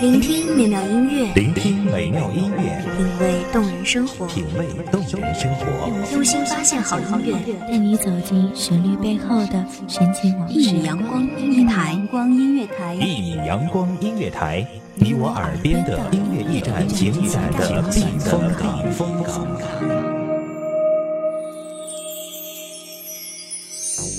聆听美妙音乐，聆听美妙音乐，品味动人生活，品味动人生活，用心发现好音乐，带你走进旋律背后的神奇往事。一米阳光音乐台，光音乐台，一米阳光音乐台，你我耳边的音乐驿站，情感的避风港，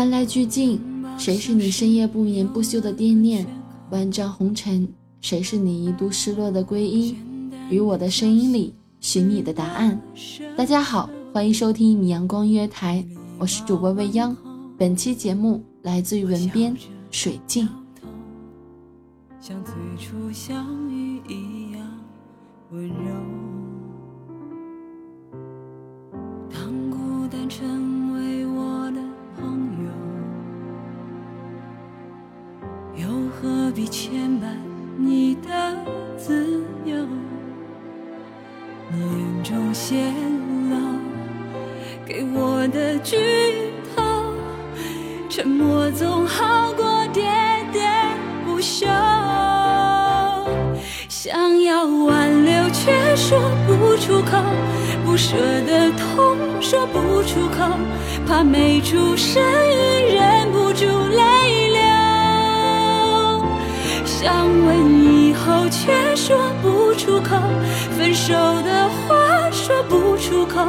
万籁俱静，谁是你深夜不眠不休的惦念？万丈红尘，谁是你一度失落的归依？于我的声音里寻你的答案。大家好，欢迎收听米阳光音乐台，我是主播未央。本期节目来自于文编水镜。像最初相遇一样温柔。牵绊你的自由，你眼中泄露给我的剧透，沉默总好过喋喋不休。想要挽留却说不出口，不舍的痛说不出口，怕没出声音忍不住泪。想问以后，却说不出口；分手的话说不出口，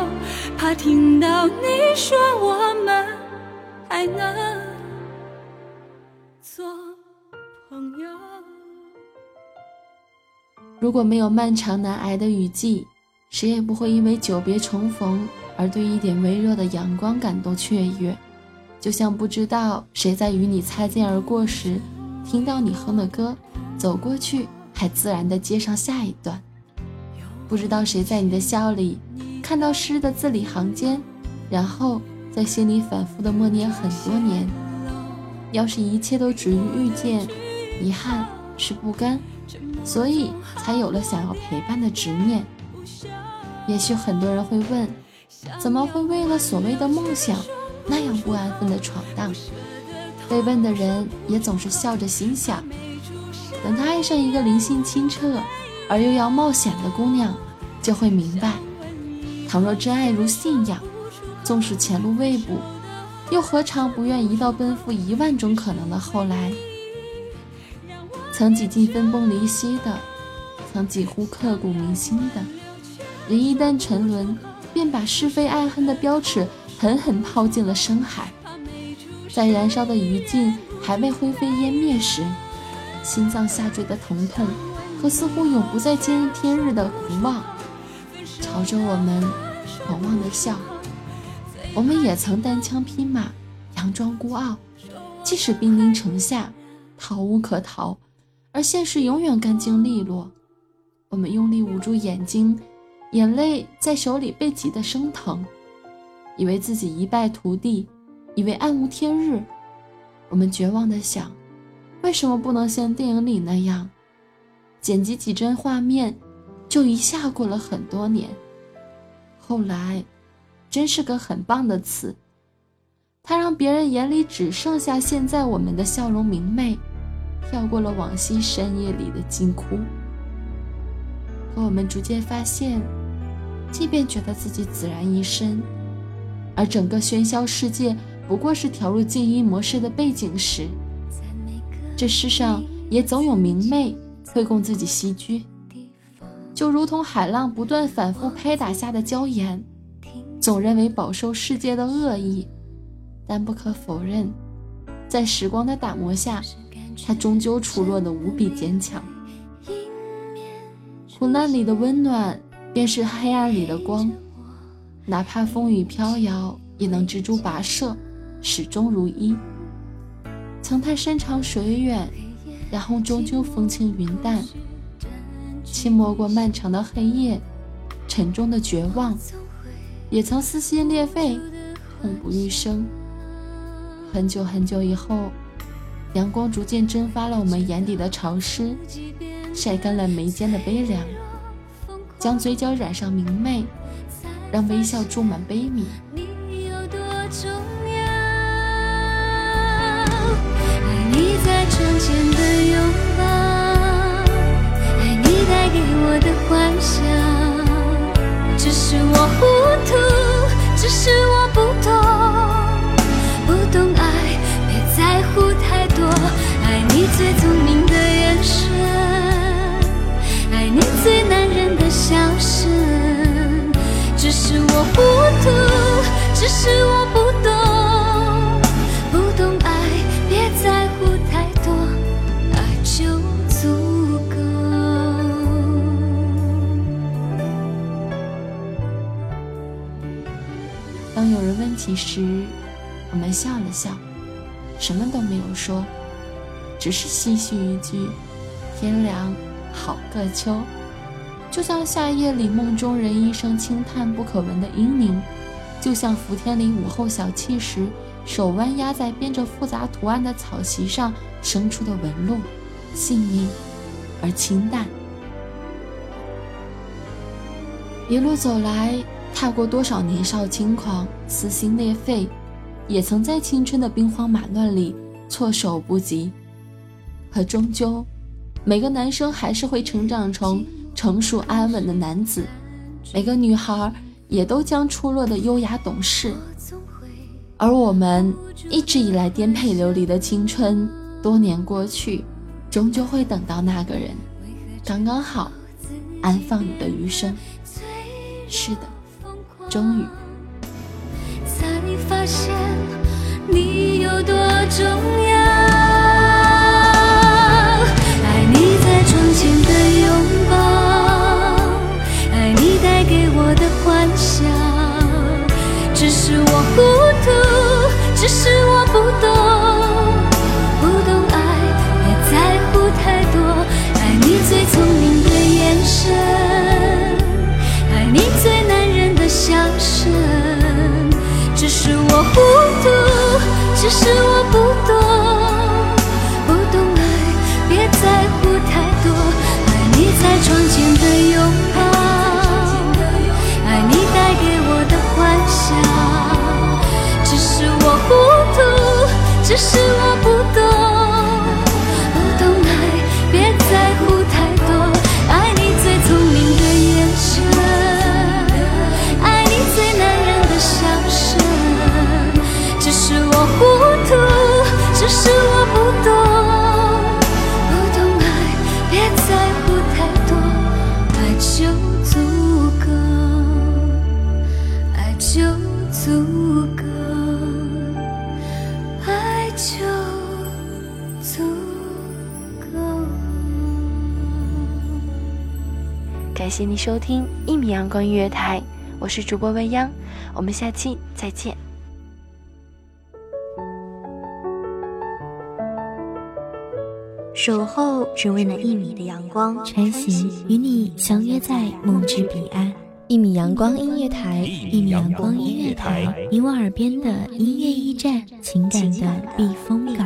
怕听到你说我们还能做朋友。如果没有漫长难挨的雨季，谁也不会因为久别重逢而对一点微弱的阳光感到雀跃。就像不知道谁在与你擦肩而过时。听到你哼的歌，走过去，还自然的接上下一段。不知道谁在你的笑里看到诗的字里行间，然后在心里反复的默念很多年。要是一切都止于遇见，遗憾是不甘，所以才有了想要陪伴的执念。也许很多人会问，怎么会为了所谓的梦想那样不安分的闯荡？被问的人也总是笑着心想：等他爱上一个灵性清澈而又要冒险的姑娘，就会明白，倘若真爱如信仰，纵使前路未卜，又何尝不愿一道奔赴一万种可能的后来？曾几近分崩离析的，曾几乎刻骨铭心的，人一旦沉沦，便把是非爱恨的标尺狠狠抛进了深海。在燃烧的余烬还未灰飞烟灭时，心脏下坠的疼痛和似乎永不再见天日的苦望，朝着我们狂妄的笑。我们也曾单枪匹马，佯装孤傲，即使兵临城下，逃无可逃，而现实永远干净利落。我们用力捂住眼睛，眼泪在手里被挤得生疼，以为自己一败涂地。以为暗无天日，我们绝望的想：为什么不能像电影里那样，剪辑几帧画面，就一下过了很多年？后来，真是个很棒的词，它让别人眼里只剩下现在我们的笑容明媚，跳过了往昔深夜里的惊哭。可我们逐渐发现，即便觉得自己孑然一身，而整个喧嚣世界。不过是调入静音模式的背景时，这世上也总有明媚会供自己栖居，就如同海浪不断反复拍打下的礁岩，总认为饱受世界的恶意，但不可否认，在时光的打磨下，它终究出落得无比坚强。苦难里的温暖，便是黑暗里的光。哪怕风雨飘摇，也能蜘蛛跋涉，始终如一。曾太山长水远，然后终究风轻云淡。轻磨过漫长的黑夜，沉重的绝望，也曾撕心裂肺，痛不欲生。很久很久以后，阳光逐渐蒸发了我们眼底的潮湿，晒干了眉间的悲凉，将嘴角染上明媚。让微笑注满悲悯。你在窗前的拥抱，爱你带给我的幻想。只是我糊涂，只是我不懂，不懂爱，别在乎太多。爱你最聪明的眼神，爱你最男人的笑声。只是我糊涂，只是我不有人问起时，我们笑了笑，什么都没有说，只是唏嘘一句：“天凉好个秋。”就像夏夜里梦中人一声轻叹不可闻的嘤咛，就像伏天里午后小憩时手弯压在编着复杂图案的草席上生出的纹路，细腻而清淡。一路走来，踏过多少年少轻狂、撕心裂肺，也曾在青春的兵荒马乱里措手不及。可终究，每个男生还是会成长成。成熟安稳的男子，每个女孩也都将出落的优雅懂事。而我们一直以来颠沛流离的青春，多年过去，终究会等到那个人，刚刚好，安放你的余生。是的，终于。才发现你有多重要。是我糊涂，只是我不懂，不懂爱，别在乎太多。爱你在窗前的拥抱。谢您收听一米阳光音乐台，我是主播未央，我们下期再见。守候只为那一米的阳光，穿行与你相约在梦之彼岸。一米阳光音乐台，一米阳光音乐台，你我耳边的音乐驿站，情感的避风港。